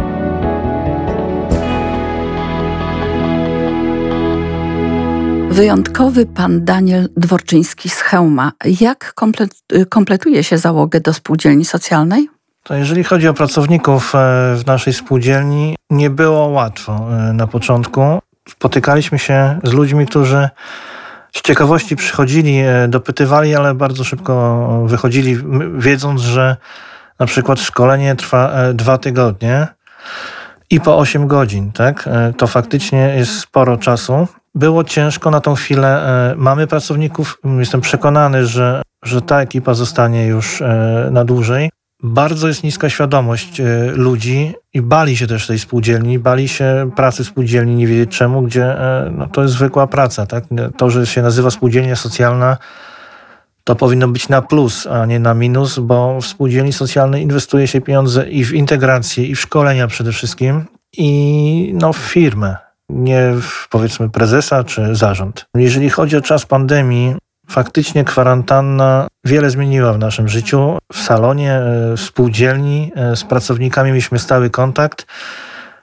Wyjątkowy pan Daniel Dworczyński z Chełma. Jak komplet, kompletuje się załogę do spółdzielni socjalnej? To jeżeli chodzi o pracowników e, w naszej spółdzielni, nie było łatwo e, na początku. Spotykaliśmy się z ludźmi, którzy z ciekawości przychodzili, e, dopytywali, ale bardzo szybko wychodzili, wiedząc, że na przykład szkolenie trwa dwa tygodnie i po 8 godzin, tak? To faktycznie jest sporo czasu. Było ciężko na tą chwilę. E, mamy pracowników. Jestem przekonany, że, że ta ekipa zostanie już e, na dłużej. Bardzo jest niska świadomość e, ludzi i bali się też tej spółdzielni, bali się pracy spółdzielni, nie wiedzieć czemu, gdzie no, to jest zwykła praca. Tak? To, że się nazywa spółdzielnia socjalna, to powinno być na plus, a nie na minus, bo w spółdzielni socjalnej inwestuje się pieniądze i w integrację, i w szkolenia przede wszystkim, i no, w firmę nie w, powiedzmy prezesa czy zarząd. Jeżeli chodzi o czas pandemii, faktycznie kwarantanna wiele zmieniła w naszym życiu. W salonie, e, w spółdzielni e, z pracownikami mieliśmy stały kontakt.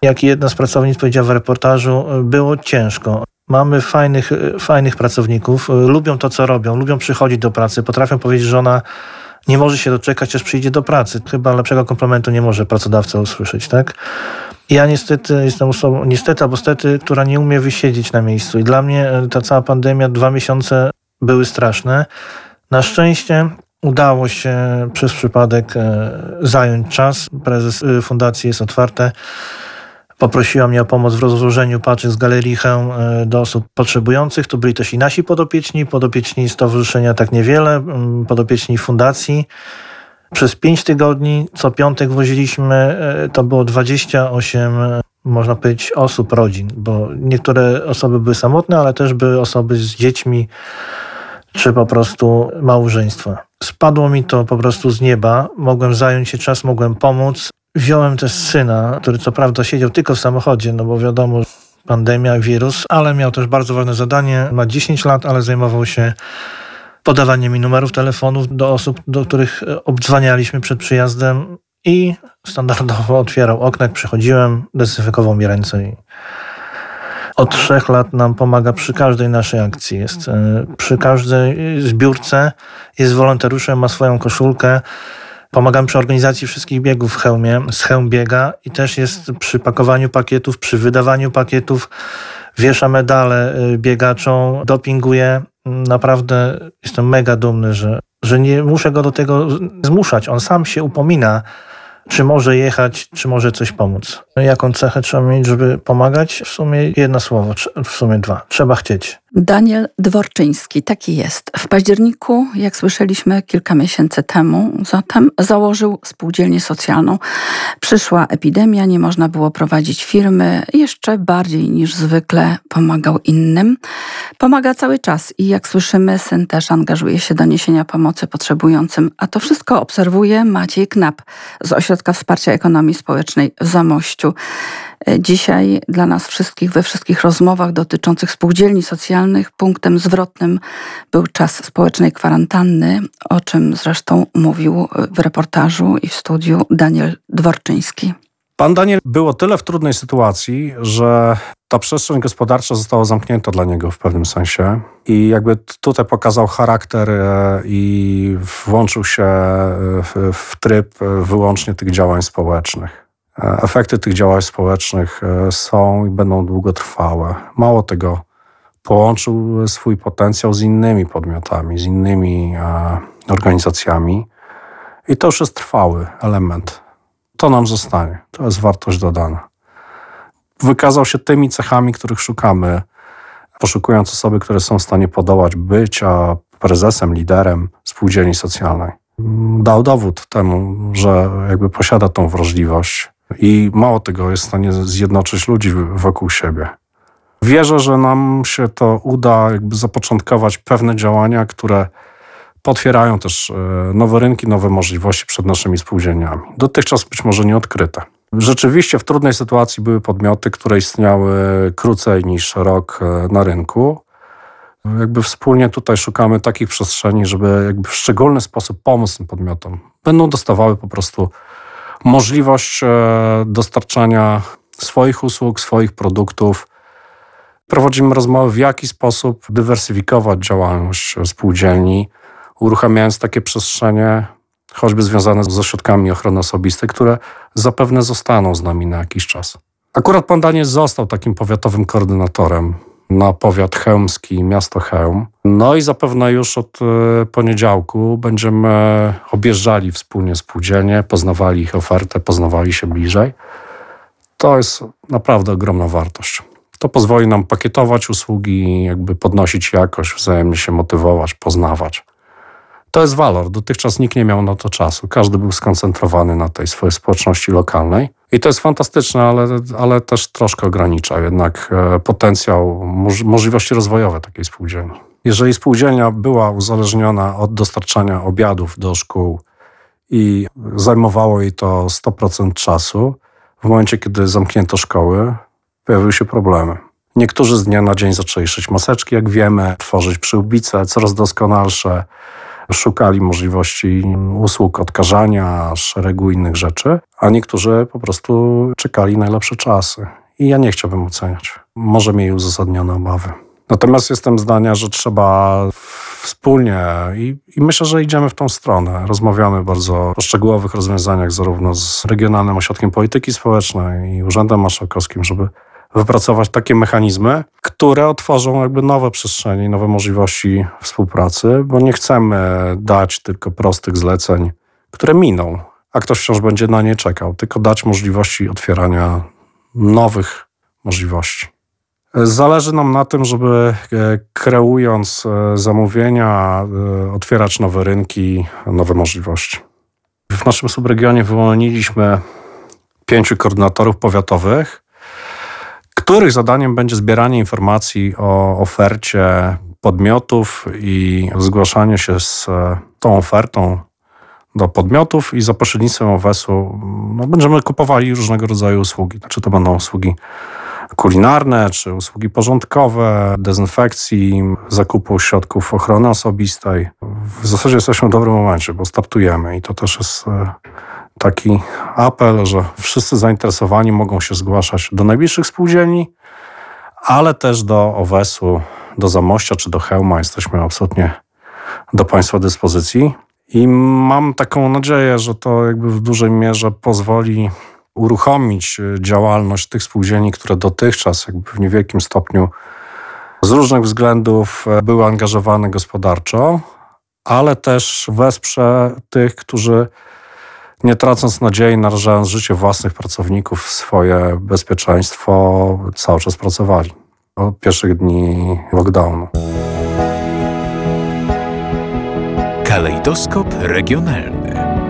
Jak jedna z pracownic powiedziała w reportażu, e, było ciężko. Mamy fajnych, fajnych pracowników, lubią to, co robią, lubią przychodzić do pracy, potrafią powiedzieć, że ona nie może się doczekać, aż przyjdzie do pracy. Chyba lepszego komplementu nie może pracodawca usłyszeć, tak? Ja niestety jestem osobą, niestety albo stety, która nie umie wysiedzieć na miejscu. I dla mnie e, ta cała pandemia, dwa miesiące były straszne. Na szczęście udało się przez przypadek e, zająć czas. Prezes e, fundacji jest otwarte. Poprosiła mnie o pomoc w rozłożeniu paczek z galerii do osób potrzebujących. To byli też i nasi podopieczni, podopieczni Stowarzyszenia Tak Niewiele, podopieczni fundacji. Przez pięć tygodni co piątek woziliśmy, e, to było 28, e, można powiedzieć, osób, rodzin, bo niektóre osoby były samotne, ale też były osoby z dziećmi, czy po prostu małżeństwa. Spadło mi to po prostu z nieba, mogłem zająć się czas, mogłem pomóc. Wziąłem też syna, który co prawda siedział tylko w samochodzie, no bo wiadomo, pandemia, wirus, ale miał też bardzo ważne zadanie. Ma 10 lat, ale zajmował się podawanie mi numerów telefonów do osób, do których e, obdzwanialiśmy przed przyjazdem i standardowo otwierał okno, jak przychodziłem, dezynfekował mi ręce i od trzech lat nam pomaga przy każdej naszej akcji. Jest e, przy każdej zbiórce, jest wolontariuszem, ma swoją koszulkę. Pomagam przy organizacji wszystkich biegów w hełmie, z hełm biega i też jest przy pakowaniu pakietów, przy wydawaniu pakietów, wiesza medale e, biegaczom, dopinguje. Naprawdę jestem mega dumny, że, że nie muszę go do tego zmuszać. On sam się upomina czy może jechać, czy może coś pomóc. Jaką cechę trzeba mieć, żeby pomagać? W sumie jedno słowo, w sumie dwa. Trzeba chcieć. Daniel Dworczyński, taki jest. W październiku, jak słyszeliśmy kilka miesięcy temu, zatem założył spółdzielnię socjalną. Przyszła epidemia, nie można było prowadzić firmy, jeszcze bardziej niż zwykle pomagał innym. Pomaga cały czas i jak słyszymy, syn też angażuje się do niesienia pomocy potrzebującym, a to wszystko obserwuje Maciej Knap z Ośrodka Wsparcia Ekonomii Społecznej w Zamościu. E, dzisiaj dla nas wszystkich, we wszystkich rozmowach dotyczących spółdzielni socjalnych, punktem zwrotnym był czas społecznej kwarantanny, o czym zresztą mówił w reportażu i w studiu Daniel Dworczyński. Pan Daniel był o tyle w trudnej sytuacji, że ta przestrzeń gospodarcza została zamknięta dla niego w pewnym sensie i jakby tutaj pokazał charakter e, i włączył się w tryb wyłącznie tych działań społecznych. E, efekty tych działań społecznych e, są i będą długotrwałe. Mało tego, połączył swój potencjał z innymi podmiotami, z innymi e, organizacjami i to już jest trwały element. To nam zostanie, to jest wartość dodana. Wykazał się tymi cechami, których szukamy, poszukując osoby, które są w stanie podołać bycia prezesem, liderem spółdzielni socjalnej. Dał dowód temu, że jakby posiada tą wrażliwość, i mało tego, jest w stanie zjednoczyć ludzi wokół siebie. Wierzę, że nam się to uda jakby zapoczątkować pewne działania, które potwierają też e, nowe rynki, nowe możliwości przed naszymi spółdzielniami. Dotychczas być może nieodkryte. Rzeczywiście w trudnej sytuacji były podmioty, które istniały krócej niż rok e, na rynku. Jakby wspólnie tutaj szukamy takich przestrzeni, żeby jakby w szczególny sposób pomóc tym podmiotom. Będą dostawały po prostu możliwość e, dostarczania swoich usług, swoich produktów. Prowadzimy rozmowy, w jaki sposób dywersyfikować działalność spółdzielni, uruchamiając takie przestrzenie, choćby związane z ośrodkami ochrony osobistej, które zapewne zostaną z nami na jakiś czas. Akurat pan Daniel został takim powiatowym koordynatorem na powiat chełmski, miasto Chełm. No i zapewne już od e, poniedziałku będziemy objeżdżali wspólnie spółdzielnie, poznawali ich ofertę, poznawali się bliżej. To jest naprawdę ogromna wartość. To pozwoli nam pakietować usługi, jakby podnosić jakość, wzajemnie się motywować, poznawać. To jest walor. Dotychczas nikt nie miał na to czasu. Każdy był skoncentrowany na tej swojej społeczności lokalnej. I to jest fantastyczne, ale, ale też troszkę ogranicza jednak e, potencjał, moż, możliwości rozwojowe takiej spółdzielni. Jeżeli spółdzielnia była uzależniona od dostarczania obiadów do szkół i zajmowało jej to 100% czasu, w momencie, kiedy zamknięto szkoły, pojawiły się problemy. Niektórzy z dnia na dzień zaczęli szyć maseczki, jak wiemy, tworzyć przyłbice coraz doskonalsze, szukali możliwości usług odkażania, szeregu innych rzeczy, a niektórzy po prostu czekali najlepsze czasy. I ja nie chciałbym oceniać. Może mieli uzasadnione obawy. Natomiast jestem zdania, że trzeba wspólnie i, i, myślę, że idziemy w tą stronę. Rozmawiamy bardzo o szczegółowych rozwiązaniach zarówno z Regionalnym Ośrodkiem Polityki Społecznej i Urzędem Marszałkowskim, żeby wypracować takie mechanizmy, które otworzą jakby nowe przestrzenie, nowe możliwości współpracy, bo nie chcemy dać tylko prostych zleceń, które miną, a ktoś wciąż będzie na nie czekał, tylko dać możliwości otwierania nowych możliwości. Zależy nam na tym, żeby e, kreując e, zamówienia, e, otwierać nowe rynki, nowe możliwości. W naszym subregionie wyłoniliśmy pięciu koordynatorów powiatowych, których zadaniem będzie zbieranie informacji o ofercie podmiotów i zgłaszanie się z e, tą ofertą do podmiotów i za pośrednictwem OWES-u no, będziemy kupowali różnego rodzaju usługi. Znaczy to będą usługi kulinarne czy usługi porządkowe, dezynfekcji, zakupu środków ochrony osobistej. W zasadzie jesteśmy w dobrym momencie, bo startujemy i to też jest e, taki apel, że wszyscy zainteresowani mogą się zgłaszać do najbliższych spółdzielni, ale też do OWES-u, do Zamościa czy do Hełma. Jesteśmy absolutnie do Państwa dyspozycji. I mam taką nadzieję, że to jakby w dużej mierze pozwoli uruchomić e, działalność tych spółdzielni, które dotychczas jakby w niewielkim stopniu z różnych względów e, były angażowane gospodarczo, ale też wesprze tych, którzy nie tracąc nadziei, narażając życie własnych pracowników swoje bezpieczeństwo, cały czas pracowali od pierwszych dni lockdownu. Kalejdoskop regionalny.